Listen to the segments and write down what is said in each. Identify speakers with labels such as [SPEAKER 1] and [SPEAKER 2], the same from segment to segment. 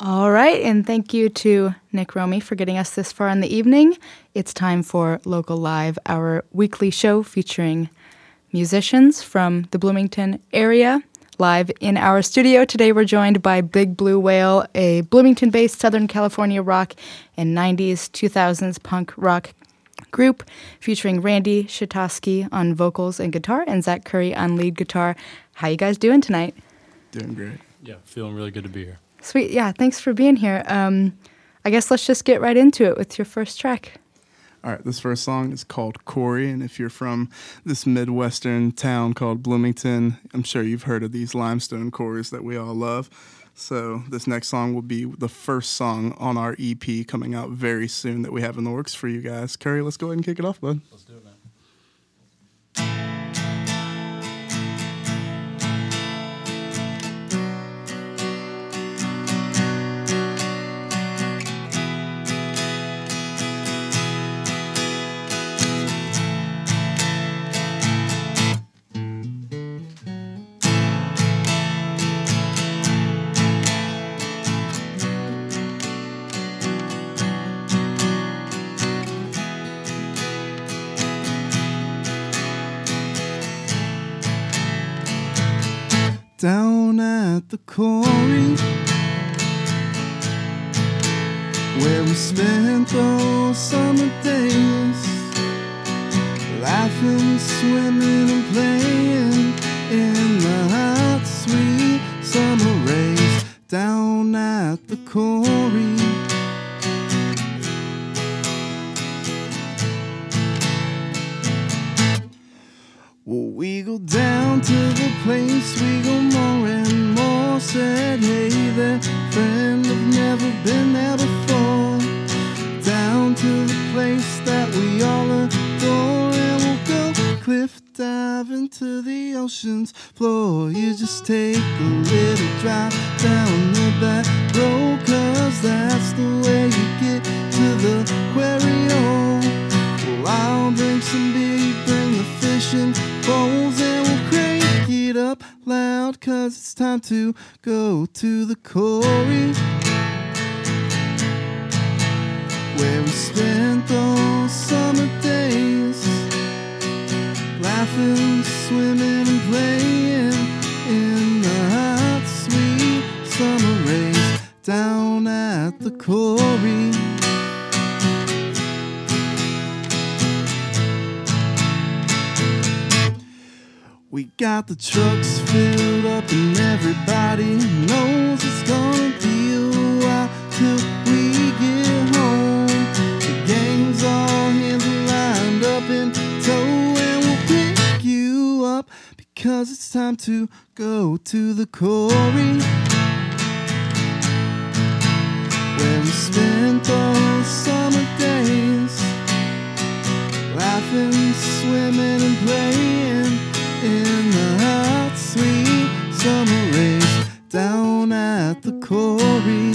[SPEAKER 1] All right, and thank you to Nick Romy for getting us this far in the evening. It's time for Local Live, our weekly show featuring musicians from the Bloomington area. Live in our studio today, we're joined by Big Blue Whale, a Bloomington based Southern California rock and 90s, 2000s punk rock group featuring Randy Szatkowski on vocals and guitar and Zach Curry on lead guitar. How you guys doing tonight?
[SPEAKER 2] Doing great.
[SPEAKER 3] Yeah, feeling really good to be here.
[SPEAKER 1] Sweet. Yeah, thanks for being here. Um, I guess let's just get right into it with your first track.
[SPEAKER 2] All right, this first song is called Quarry, and if you're from this midwestern town called Bloomington, I'm sure you've heard of these limestone quarries that we all love. So this next song will be the first song on our EP coming out very soon that we have in the works for you guys. Curry, let's go ahead and kick it off, bud.
[SPEAKER 3] Let's do it, man.
[SPEAKER 2] At the quarry where we spent those summer days, laughing, swimming, and playing in the hot, sweet summer rays. Down at the quarry. Well, we go down to the place we Said, hey there, friend, I've never been there before. Down to the place that we all adore, and we'll go cliff diving into the ocean's floor. You just take a little drive down the back road, cause that's the way you get to the quarry. Oh, well, I'll bring some beer, you bring the fishing poles, loud, cause it's time to go to the quarry. Where we spent those summer days, laughing, swimming, and playing in the hot, sweet summer rays down at the quarry. We got the trucks filled up and everybody knows it's gonna be a while till we get home. The gang's all hands lined up in tow and we'll pick you up because it's time to go to the quarry. Where we spent those summer days laughing, swimming, and playing at the quarry.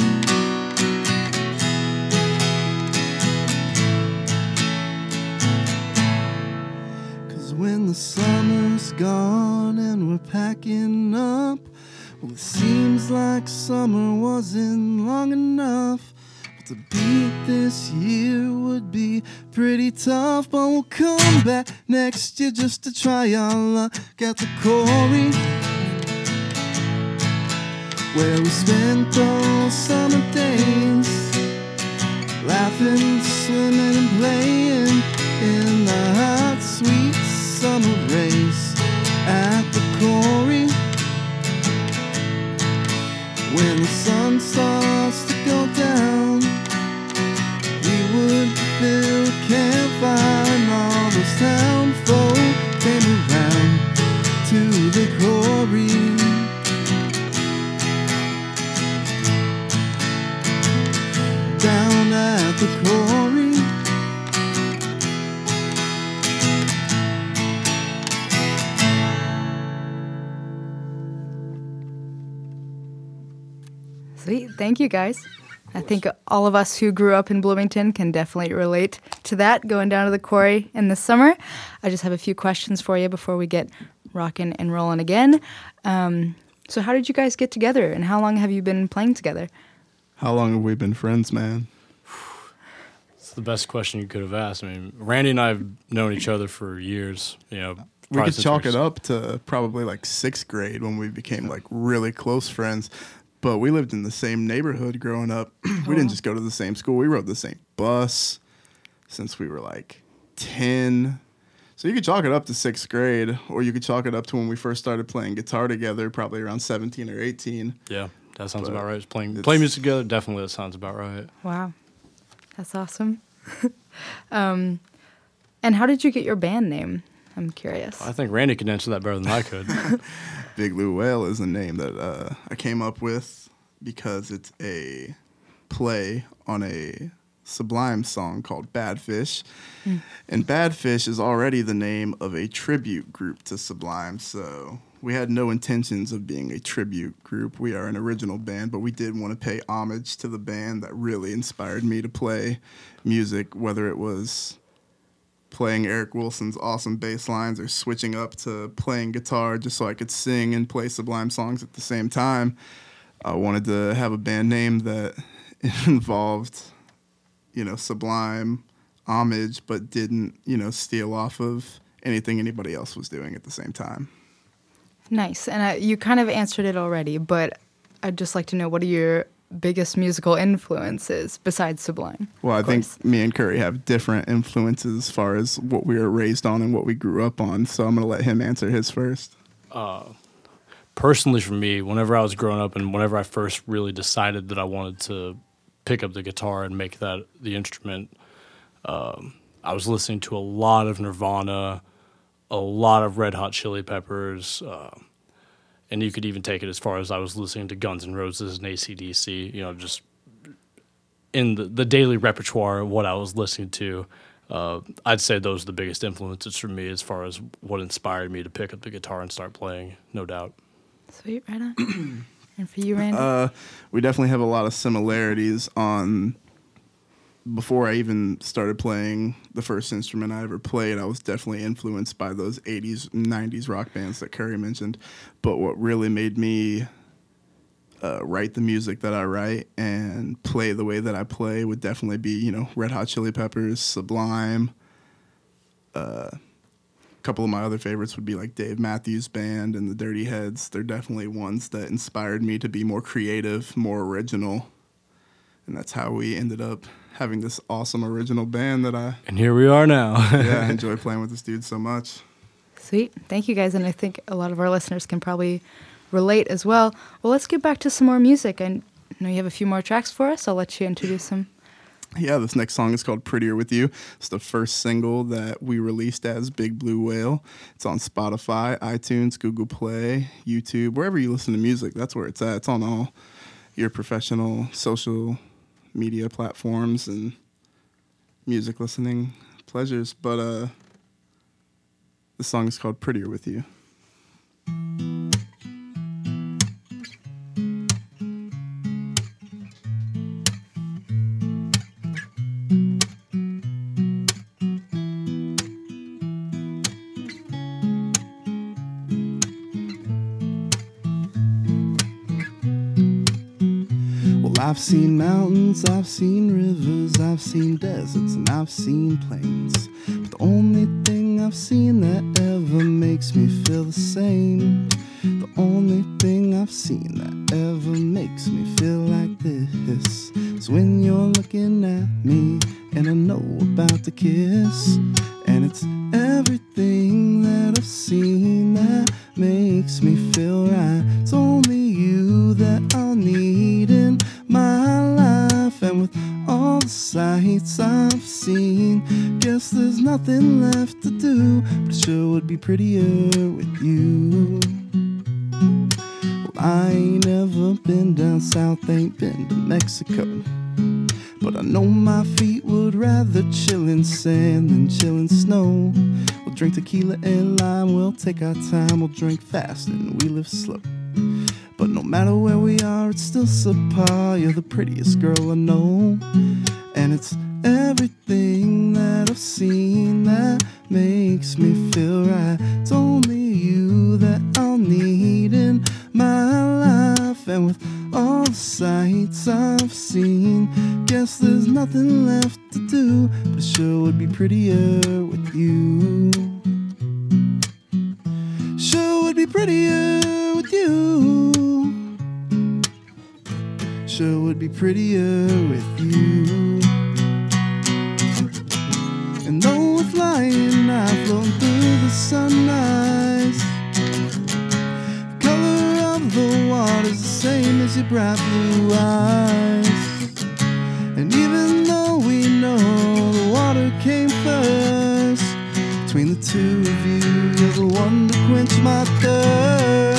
[SPEAKER 2] Cause when the summer's gone and we're packing up, well, it seems like summer wasn't long enough. But to beat this year would be pretty tough, but we'll come back next year just to try our luck at the quarry. Where we spent all summer days, laughing, swimming, and playing in the hot, sweet summer rays at the quarry. When the sun starts
[SPEAKER 1] Thank you, guys. I think all of us who grew up in Bloomington can definitely relate to that, going down to the quarry in the summer. I just have a few questions for you before we get rocking and rolling again. Um, so, how did you guys get together, and how long have you been playing together?
[SPEAKER 2] How long have we been friends, man?
[SPEAKER 3] It's the best question you could have asked. I mean, Randy and I have known each other for years. You know,
[SPEAKER 2] We
[SPEAKER 3] probably
[SPEAKER 2] could
[SPEAKER 3] since
[SPEAKER 2] chalk it up to probably like sixth grade when we became like really close friends. But we lived in the same neighborhood growing up. we didn't just go to the same school. We rode the same bus since we were like 10. So you could chalk it up to sixth grade, or you could chalk it up to when we first started playing guitar together, probably around 17 or 18.
[SPEAKER 3] Yeah, that sounds
[SPEAKER 2] But
[SPEAKER 3] about right. Playing playing music together, definitely that sounds about right.
[SPEAKER 1] Wow, that's awesome. um, and how did you get your band name? I'm curious.
[SPEAKER 3] I think Randy could answer that better than I could.
[SPEAKER 2] Big Blue Whale is a name that uh, I came up with because it's a play on a Sublime song called Bad Fish. And Bad Fish is already the name of a tribute group to Sublime. So we had no intentions of being a tribute group. We are an original band, but we did want to pay homage to the band that really inspired me to play music, whether it was playing Eric Wilson's awesome bass lines or switching up to playing guitar just so I could sing and play Sublime songs at the same time. I wanted to have a band name that involved, you know, Sublime homage, but didn't, you know, steal off of anything anybody else was doing at the same time.
[SPEAKER 1] Nice. And uh, you kind of answered it already, but I'd just like to know what are your biggest musical influences besides Sublime?
[SPEAKER 2] Well, I
[SPEAKER 1] Of
[SPEAKER 2] think me and Curry have different influences as far as what we were raised on and what we grew up on. So I'm going to let him answer his first.
[SPEAKER 3] Uh, Personally, for me, whenever I was growing up and whenever I first really decided that I wanted to pick up the guitar and make that the instrument, um, I was listening to a lot of Nirvana, a lot of Red Hot Chili Peppers, uh, and you could even take it as far as I was listening to Guns N' Roses and ACDC. You know, just in the, the daily repertoire of what I was listening to. Uh, I'd say those are the biggest influences for me as far as what inspired me to pick up the guitar and start playing, no doubt.
[SPEAKER 1] Sweet, right on. and for you, Randy?
[SPEAKER 2] Uh, we definitely have a lot of similarities on. Before I even started playing the first instrument I ever played, I was definitely influenced by those 80s 90s rock bands that Curry mentioned. But what really made me uh, write the music that I write and play the way that I play would definitely be, you know, Red Hot Chili Peppers, Sublime. Uh, a couple of my other favorites would be like Dave Matthews Band and the Dirty Heads. They're definitely ones that inspired me to be more creative, more original. And that's how we ended up having this awesome original band that I
[SPEAKER 3] And here we are now.
[SPEAKER 2] yeah, I enjoy playing with this dude so much.
[SPEAKER 1] Sweet. Thank you guys. And I think a lot of our listeners can probably relate as well. Well, let's get back to some more music. I know you have a few more tracks for us. I'll let you introduce them.
[SPEAKER 2] Yeah, this next song is called Prettier With You. It's the first single that we released as Big Blue Whale. It's on Spotify, iTunes, Google Play, YouTube, wherever you listen to music. That's where it's at. It's on all your professional social media platforms and music listening pleasures. But uh the song is called Prettier With You. I've seen mountains, I've seen rivers, I've seen deserts, and I've seen plains. But the only thing I've seen that ever makes me feel the same, the only thing I've seen that ever makes me feel drink tequila and lime, we'll take our time, we'll drink fast and we live slow. But no matter where we are, it's still subpar. You're the prettiest girl I know. And it's everything that I've seen that makes me feel right. It's only you that I'll need in my life. And with all the sights I've seen. Guess there's nothing left to do, but it sure would be prettier with you. Sure would be prettier with you. Sure would be prettier with you. And though we're flying, I float through the sunrise. The water's the same as your bright blue eyes. And even though we know the water came first, between the two of you, you're the one to quench my thirst.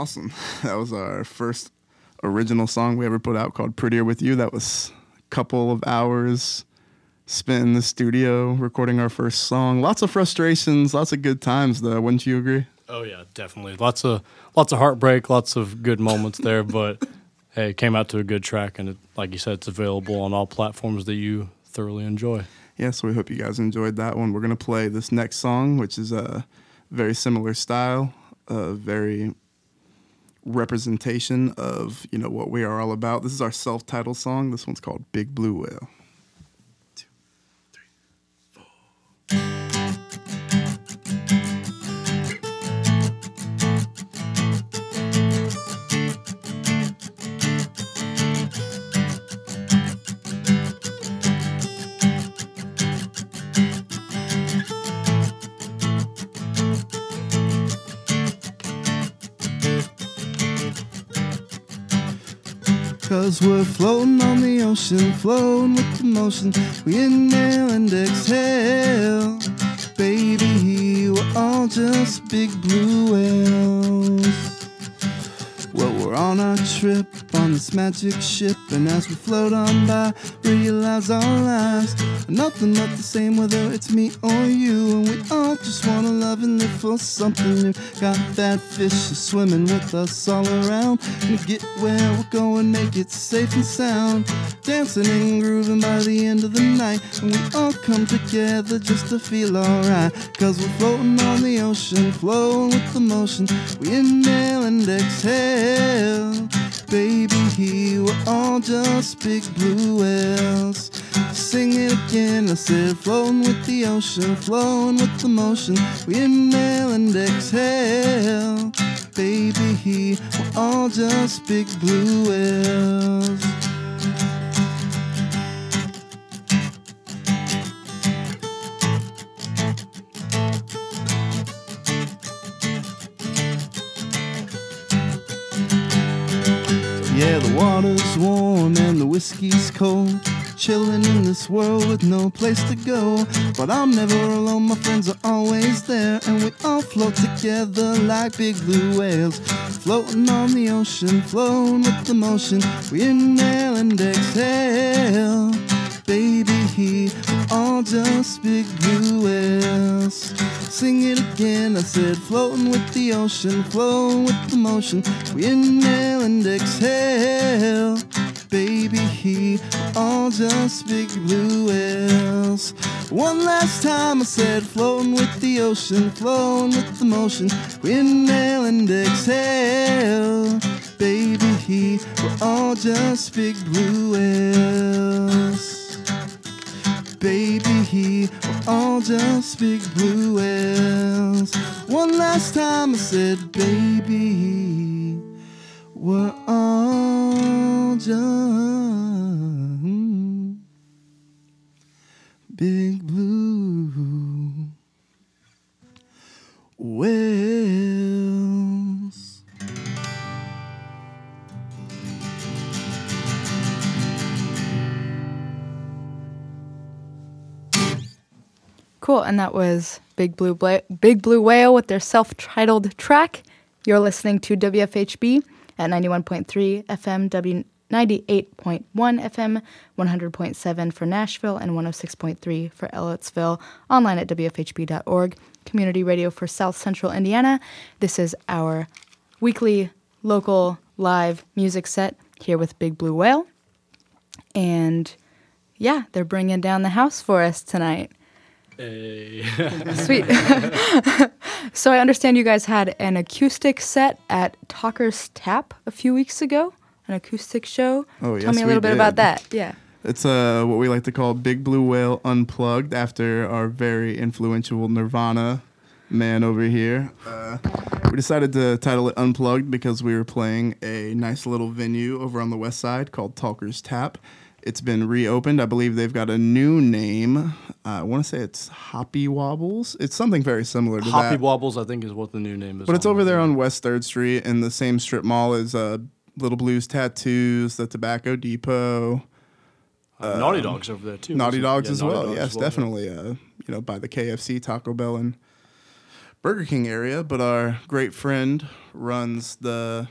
[SPEAKER 2] Awesome. That was our first original song we ever put out called Prettier With You. That was a couple of hours spent in the studio recording our first song. Lots of frustrations, lots of good times though, wouldn't you agree?
[SPEAKER 3] Oh yeah, definitely. Lots of lots of heartbreak, lots of good moments there, but hey, it came out to a good track and it, like you said, it's available on all platforms that you thoroughly enjoy.
[SPEAKER 2] Yeah, so we hope you guys enjoyed that one. We're gonna play this next song, which is a very similar style, a very representation of you know what we are all about. This is our self-titled song. This one's called Big Blue Whale. We're floating on the ocean, floating with the motion. We inhale and exhale. Baby, we're all just big blue whales. On our trip on this magic ship, and as we float on by, realize our lives are nothing but the same, whether it's me or you. And we all just wanna love and live for something new. Got that fish swimming with us all around, and get where we're going, make it safe and sound. Dancing and grooving by the end of the night, and we all come together just to feel alright. Cause we're floating on the ocean, flowing with the motion. We inhale and exhale. Baby, here we're all just big blue whales. Sing it again, I said, floating with the ocean, flowing with the motion. We inhale and exhale. Baby, here we're all just big blue whales. Yeah, the water's warm and the whiskey's cold. Chilling in this world with no place to go. But I'm never alone, my friends are always there. And we all float together like big blue whales. Floating on the ocean, flowing with the motion. We inhale and exhale. Baby, we're all just big blue whales. Sing it again, I said, floating with the ocean, flowing with the motion. We inhale and exhale. Baby, we're all just big blue whales. One last time I said, floating with the ocean, flowing with the motion. We inhale and exhale. Baby, we're all just big blue whales. Baby, we're all just big blue whales. One last time I said, baby, we're all just hmm, big blue
[SPEAKER 1] and that was Big Blue Bla- Big Blue Whale with their self-titled track. You're listening to WFHB at 91.3 FM, W 98.1 FM, 100.7 for Nashville, and 106.3 for Ellettsville. Online at WFHB.org, community radio for South Central Indiana. This is our weekly local live music set here with Big Blue Whale. And yeah, they're bringing down the house for us tonight.
[SPEAKER 3] Hey.
[SPEAKER 1] Sweet. so I understand you guys had an acoustic set at Talker's Tap a few weeks ago, an acoustic show.
[SPEAKER 2] Oh,
[SPEAKER 1] Tell
[SPEAKER 2] yes,
[SPEAKER 1] me a little bit about that. Yeah.
[SPEAKER 2] It's uh, what we like to call Big Blue Whale Unplugged after our very influential Nirvana man over here. Uh, we decided to title it Unplugged because we were playing a nice little venue over on the west side called Talker's Tap. It's been reopened. I believe they've got a new name. Uh, I want to say it's Hoppy Wobbles. It's something very similar to
[SPEAKER 3] Hoppy
[SPEAKER 2] that.
[SPEAKER 3] Wobbles, I think, is what the new name is.
[SPEAKER 2] But it's over there on West Third Street in the same strip mall as uh, Little Blues Tattoos, the Tobacco Depot.
[SPEAKER 3] Uh, Naughty Dogs over there too.
[SPEAKER 2] Naughty? Dogs
[SPEAKER 3] Yeah,
[SPEAKER 2] as
[SPEAKER 3] Naughty
[SPEAKER 2] well.
[SPEAKER 3] Dogs
[SPEAKER 2] yes,
[SPEAKER 3] well, yeah.
[SPEAKER 2] definitely. Uh, you know, by the KFC, Taco Bell, and Burger King area. But our great friend runs the.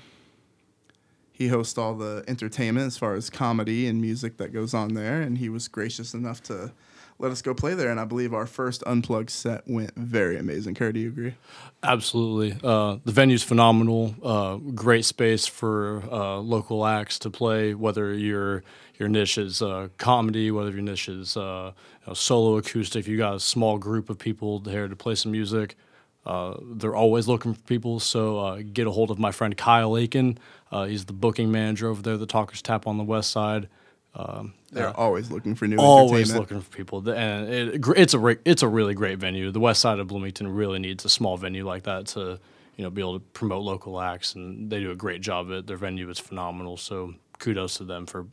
[SPEAKER 2] He hosts all the entertainment as far as comedy and music that goes on there, and he was gracious enough to let us go play there. And I believe our first unplugged set went very amazing. Kerr, do you agree?
[SPEAKER 3] Absolutely. Uh, the venue's phenomenal. Uh, great space for uh, local acts to play, whether your your niche is uh, comedy, whether your niche is uh, you know, solo acoustic. You got a small group of people there to play some music. Uh, they're always looking for people, so uh, get a hold of my friend Kyle Aiken. Uh, he's the booking manager over there, the Talkers Tap on the west side. Um,
[SPEAKER 2] They're always looking for new
[SPEAKER 3] always looking for people, and it, it's a re- it's a really great venue. The west side of Bloomington really needs a small venue like that to you know be able to promote local acts, and they do a great job of it. Their venue is phenomenal, so kudos to them for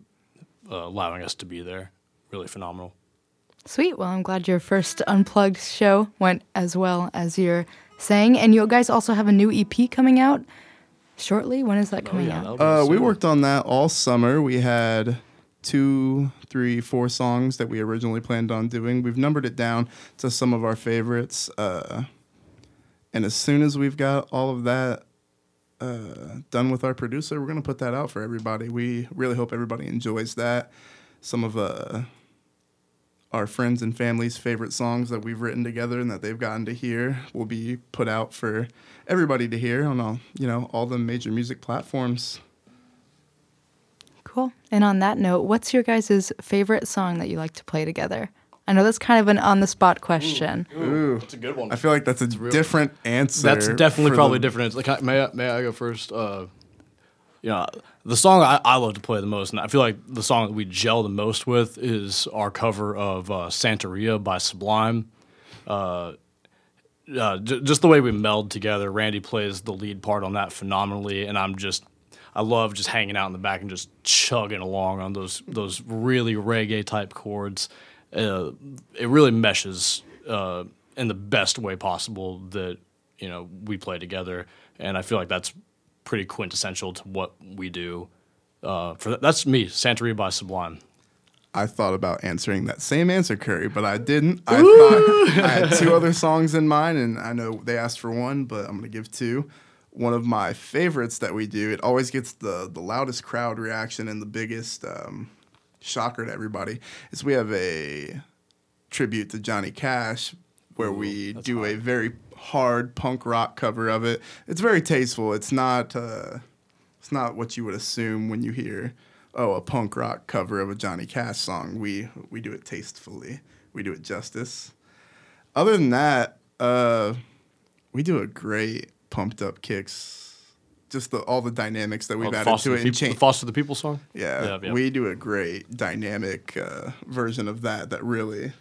[SPEAKER 3] uh, allowing us to be there. Really phenomenal.
[SPEAKER 1] Sweet. Well, I'm glad your first unplugged show went as well as you're saying. And you guys also have a new EP coming out shortly. When is that coming out?
[SPEAKER 3] that'll be
[SPEAKER 2] Uh, we worked on that all summer. We had two, three, four songs that we originally planned on doing. We've numbered it down to some of our favorites. Uh, and as soon as we've got all of that uh, done with our producer, we're going to put that out for everybody. We really hope everybody enjoys that. Some of uh, our friends and family's favorite songs that we've written together and that they've gotten to hear will be put out for everybody to hear on all, you know, all the major music platforms.
[SPEAKER 1] Cool. And on that note, what's your guys' favorite song that you like to play together? I know that's kind of an on the spot question.
[SPEAKER 2] Ooh,
[SPEAKER 3] That's a good one.
[SPEAKER 2] I feel like that's a
[SPEAKER 3] real-
[SPEAKER 2] different answer.
[SPEAKER 3] That's definitely probably
[SPEAKER 2] the-
[SPEAKER 3] different. It's like, may I, may I go first? Uh, you know, the song I, I love to play the most, and I feel like the song that we gel the most with is our cover of uh, Santeria by Sublime. Uh, uh, j- just the way we meld together. Randy plays the lead part on that phenomenally, and I'm just, I love just hanging out in the back and just chugging along on those those really reggae type chords. Uh, it really meshes uh, in the best way possible that you know we play together, and I feel like that's pretty quintessential to what we do. Uh, for that, that's me, Santeria by Sublime.
[SPEAKER 2] I thought about answering that same answer, Curry, but I didn't. I thought I had two other songs in mind, and I know they asked for one, but I'm gonna give two. One of my favorites that we do. It always gets the the loudest crowd reaction and the biggest um, shocker to everybody. Is we have a tribute to Johnny Cash where we
[SPEAKER 3] that's
[SPEAKER 2] do a very hard punk rock cover of it. It's very tasteful. It's not. Uh, it's not what you would assume when you hear, oh, a punk rock cover of a Johnny Cash song. We we do it tastefully. We do it justice. Other than that, uh, we do a great pumped up kicks. Just the all the dynamics that we've
[SPEAKER 3] Oh,
[SPEAKER 2] added
[SPEAKER 3] Foster
[SPEAKER 2] to it and
[SPEAKER 3] People- the
[SPEAKER 2] change.
[SPEAKER 3] Foster the People song.
[SPEAKER 2] Yeah,
[SPEAKER 3] Yeah, yeah.
[SPEAKER 2] we do a great dynamic uh, version of that that really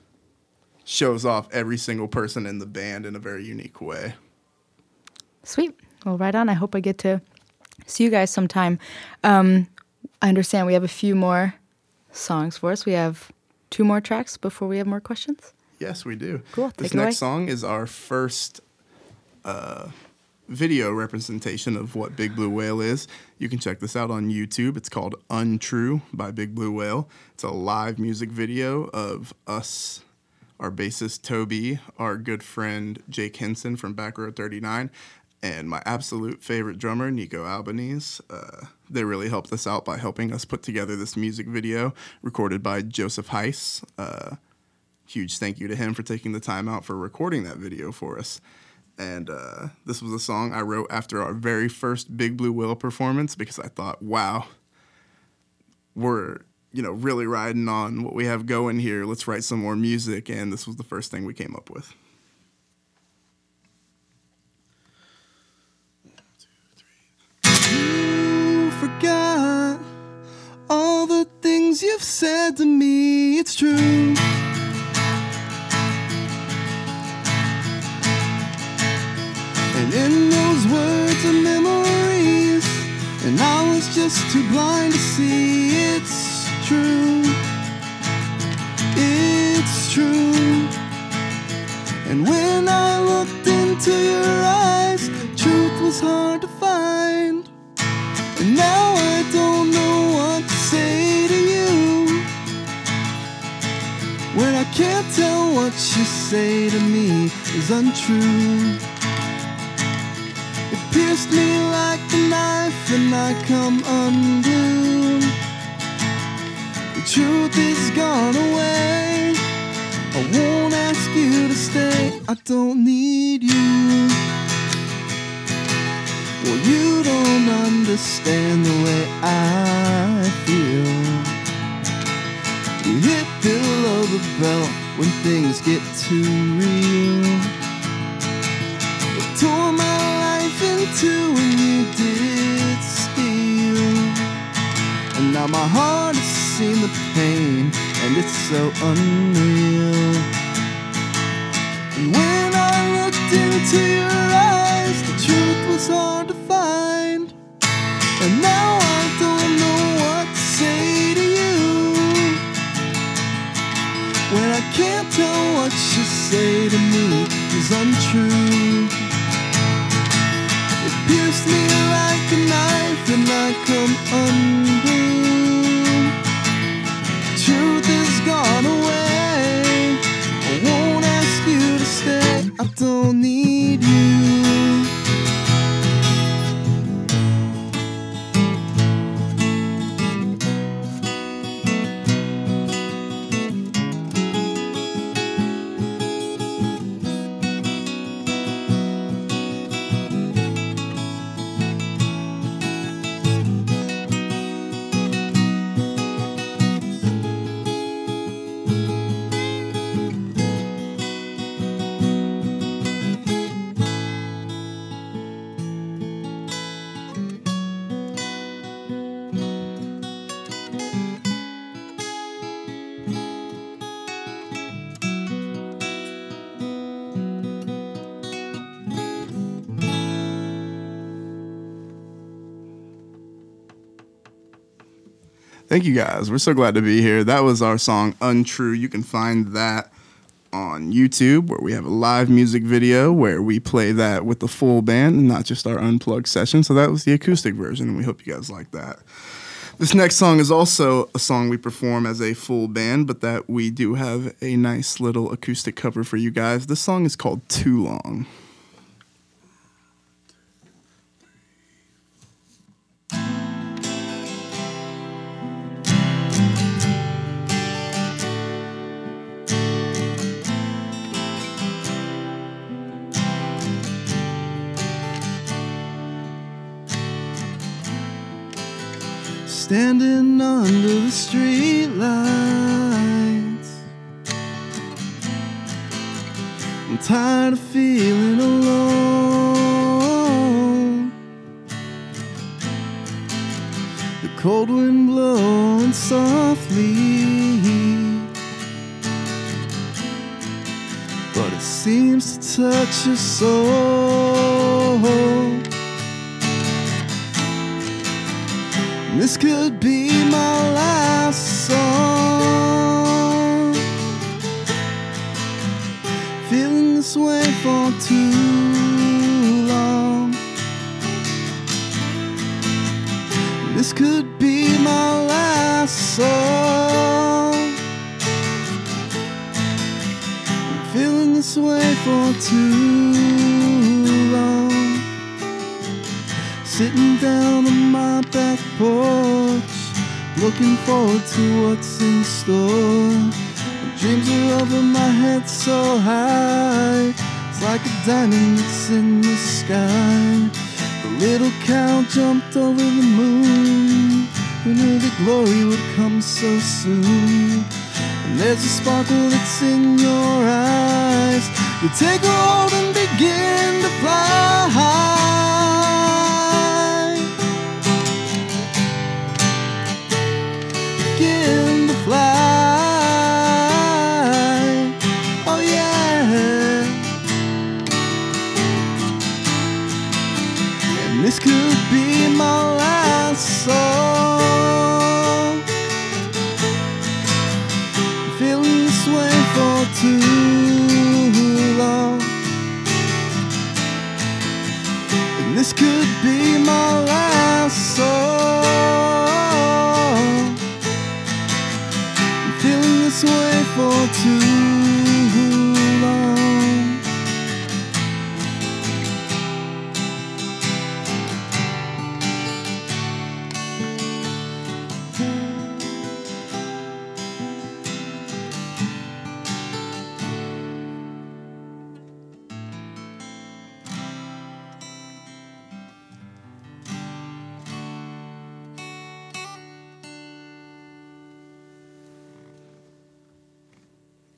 [SPEAKER 2] shows off every single person in the band in a very unique way.
[SPEAKER 1] Sweet. Well, right on. I hope I get to see you guys sometime. Um, I understand we have a few more songs for us. We have two more tracks before we have more questions.
[SPEAKER 2] Yes, we do.
[SPEAKER 1] Cool,
[SPEAKER 2] This next
[SPEAKER 1] away.
[SPEAKER 2] song is our first uh, video representation of what Big Blue Whale is, you can check this out on YouTube. It's called Untrue by Big Blue Whale. It's a live music video of us, our bassist Toby, our good friend Jake Henson from Back Row 39, and my absolute favorite drummer, Nico Albanese. Uh, they really helped us out by helping us put together this music video recorded by Joseph Heiss. Uh, huge thank you to him for taking the time out for recording that video for us. And uh, this was a song I wrote after our very first Big Blue Whale performance because I thought, wow, we're you know really riding on what we have going here. Let's write some more music, and this was the first thing we came up with. You forgot all the things you've said to me. It's true. And in those words are memories, and I was just too blind to see it's true. It's true. And when I looked into your eyes, truth was hard to find. And now I don't know what to say to you. When I can't tell what you say to me is untrue. It pierced me like a knife and I come undone. Truth is gone away. I won't ask you to stay. I don't need you. Well, you don't understand the way I feel. You hit below the belt when things get too real. It tore my life in two when you did steal. And now my heart has seen the pain, and it's so unreal. And when I looked into your eyes, the truth was hard to find. And now I don't know what to say to you. When I can't tell what you say to me is untrue. It pierced me like a knife and I come undone. I don't need you. Thank you guys. We're so glad to be here. That was our song Untrue. You can find that on YouTube where we have a live music video where we play that with the full band and not just our unplugged session. So that was the acoustic version and we hope you guys like that. This next song is also a song we perform as a full band, but that we do have a nice little acoustic cover for you guys. This song is called Too Long. Standing under the street lights. I'm tired of feeling alone. The cold wind blowing softly. But it seems to touch your soul. This could be my last song. Feeling this way for too long. This could be my last song. Feeling this way for too long. Sitting down my back porch, looking forward to what's in store. My dreams are over my head so high, it's like a diamond that's in the sky. The little cow jumped over the moon. Who knew the glory would come so soon? And there's a sparkle that's in your eyes. You take a hold and begin to fly. Begin song. Been Feeling this way for too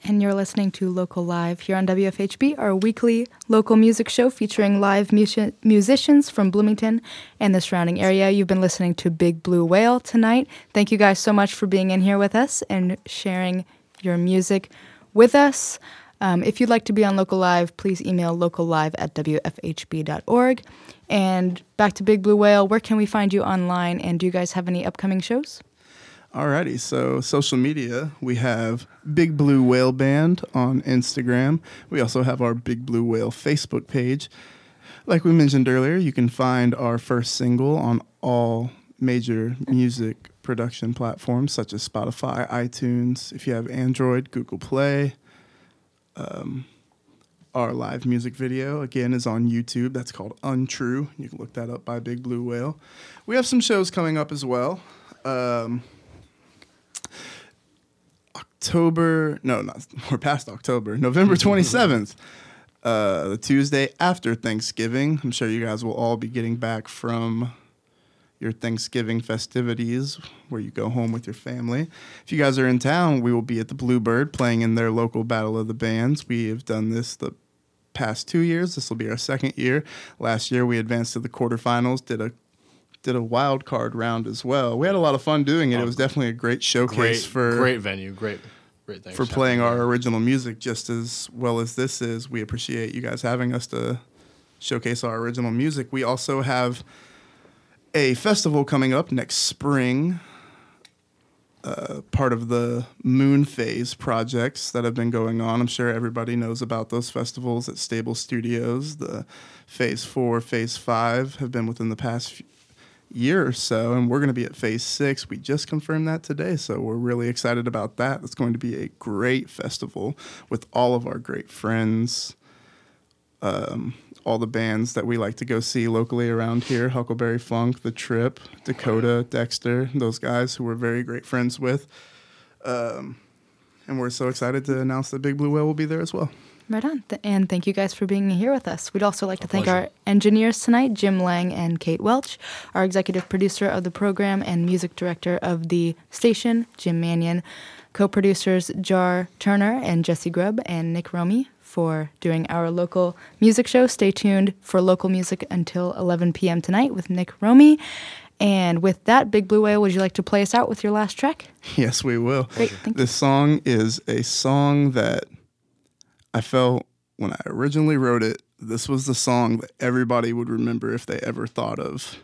[SPEAKER 2] And
[SPEAKER 1] you're listening to Local Live here on WFHB, our weekly local music show featuring live musi- musicians from Bloomington and the surrounding area. You've been listening to Big Blue Whale tonight. Thank you guys so much for being in here with us and sharing your music with us. Um, if you'd like to be on Local Live, please email locallive at wfhb.org. And back to Big Blue Whale, where can we find you online? And do you guys have any upcoming shows?
[SPEAKER 2] Alrighty, so social media, we have Big Blue Whale Band on Instagram. We also have our Big Blue Whale Facebook page. Like we mentioned earlier, you can find our first single on all major music production platforms such as Spotify, iTunes. If you have Android, Google Play. Um, our live music video again is on YouTube. That's called Untrue. You can look that up by Big Blue Whale. We have some shows coming up as well. Um, October, no, not we're past October, November 27th, uh, the Tuesday after Thanksgiving. I'm sure you guys will all be getting back from your Thanksgiving festivities where you go home with your family. If you guys are in town, we will be at the Bluebird playing in their local Battle of the Bands. We have done this the past two years. This will be our second year. Last year we advanced to the quarterfinals, did a did a wild card round as well. We had a lot of fun doing it. It was definitely a great showcase
[SPEAKER 3] Great,
[SPEAKER 2] for
[SPEAKER 3] great venue, great, great things
[SPEAKER 2] for playing our original music just as well as this is. We appreciate you guys having us to showcase our original music. We also have a festival coming up next spring. Uh, part of the Moon Phase projects that have been going on. I'm sure everybody knows about those festivals at Stable Studios. The Phase 4, Phase 5 have been within the past few year or so, and we're going to be at phase six. We just confirmed that today, so we're really excited about that. It's going to be a great festival with all of our great friends, um, all the bands that we like to go see locally around here Huckleberry Funk, The Trip, Dakota, Dexter, those guys who we're very great friends with. Um, and we're so excited to announce that Big Blue Whale will be there as well.
[SPEAKER 1] Right on. Th- And thank you guys for being here with us. We'd also like to thank
[SPEAKER 3] pleasure.
[SPEAKER 1] our engineers tonight, Jim Lang and Kate Welch, our executive producer of the program and music director of the station, Jim Manion, co producers Jar Turner and Jessie Grubb, and Nick Romy for doing our local music show. Stay tuned for local music until 11 p.m. tonight with Nick Romy. And with that, Big Blue Whale, would you like to play us out with your last track?
[SPEAKER 2] Yes, we will.
[SPEAKER 1] Great, thank you.
[SPEAKER 2] This song is a song that I felt when I originally wrote it, this was the song that everybody would remember if they ever thought of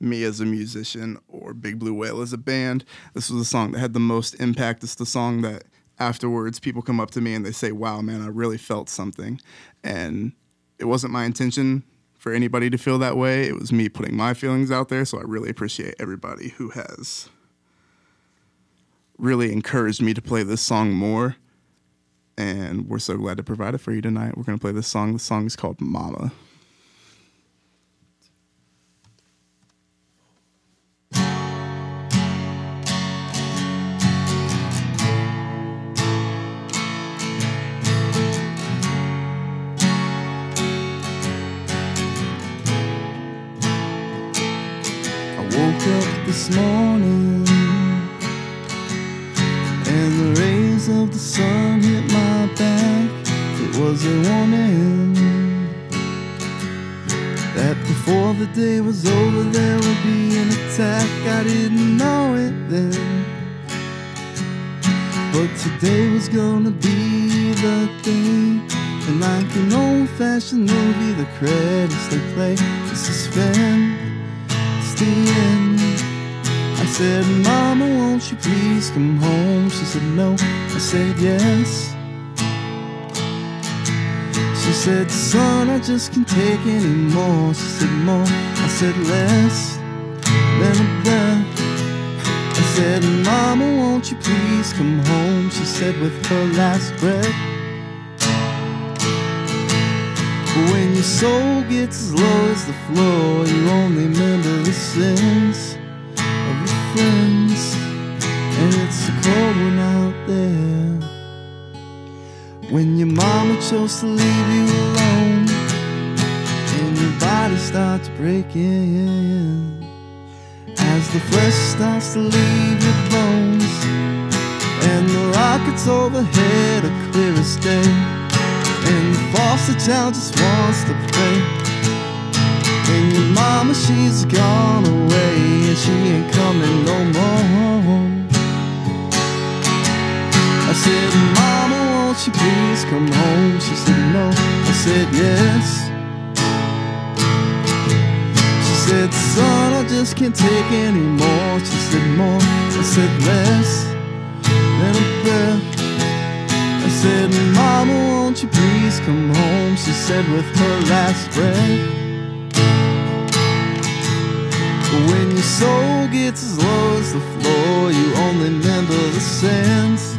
[SPEAKER 2] me as a musician or Big Blue Whale as a band. This was the song that had the most impact. It's the song that afterwards people come up to me and they say, Wow, man, I really felt something. And it wasn't my intention
[SPEAKER 4] for anybody to feel that way. It was me putting my feelings out there. So I really appreciate everybody who has really encouraged me to play this song more. And we're so glad to provide it for you tonight. We're going to play this song. The song is called Mama. I woke up this morning and the rays of the sun was a warning that before the day was over there would be an attack. I didn't know it then, but today was gonna be the day. And like an old-fashioned movie, the credits they play. Is Fan it's the end. I said, Mama, won't you please come home? She said, No. I said, Yes. Said, Son, I just can't take any more. She said, More. I said, Less than a breath. I said, Mama, won't you please come home? She said, with her last breath. When your soul gets as low as the floor, you only remember the sins of your friends. And it's a cold one. When your mama chose to leave you alone, and your body starts breaking. As the flesh starts to leave your bones, and the rockets overhead are clear as day. And the foster child just wants to play. And your mama, she's gone away, and she ain't coming no more. I said, you please come home? She said, No. I said, Yes. She said, Son, I just can't take any more. She said, More. I said, Less than a breath. I said, Mama, won't you please come home? She said with her last breath. When your soul gets as low as the floor, you only remember the sense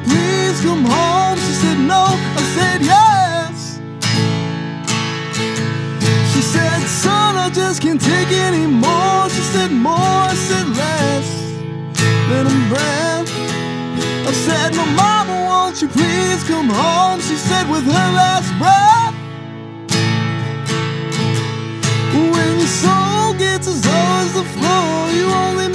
[SPEAKER 4] please come home? She said, No. I said, Yes. Just can't take any more. She said, More. I said, Less than a breath. I said, "My Mama, won't you please come home? She said, with her last breath. When your soul gets as low as the floor, you only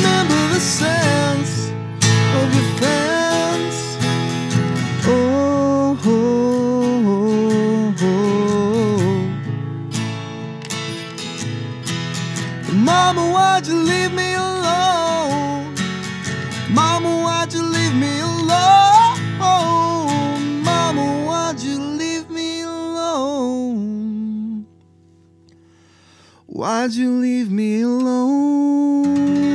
[SPEAKER 4] Mama, why'd you leave me alone? Mama, why'd you leave me alone? Mama, why'd you leave me alone? Why'd you leave me alone?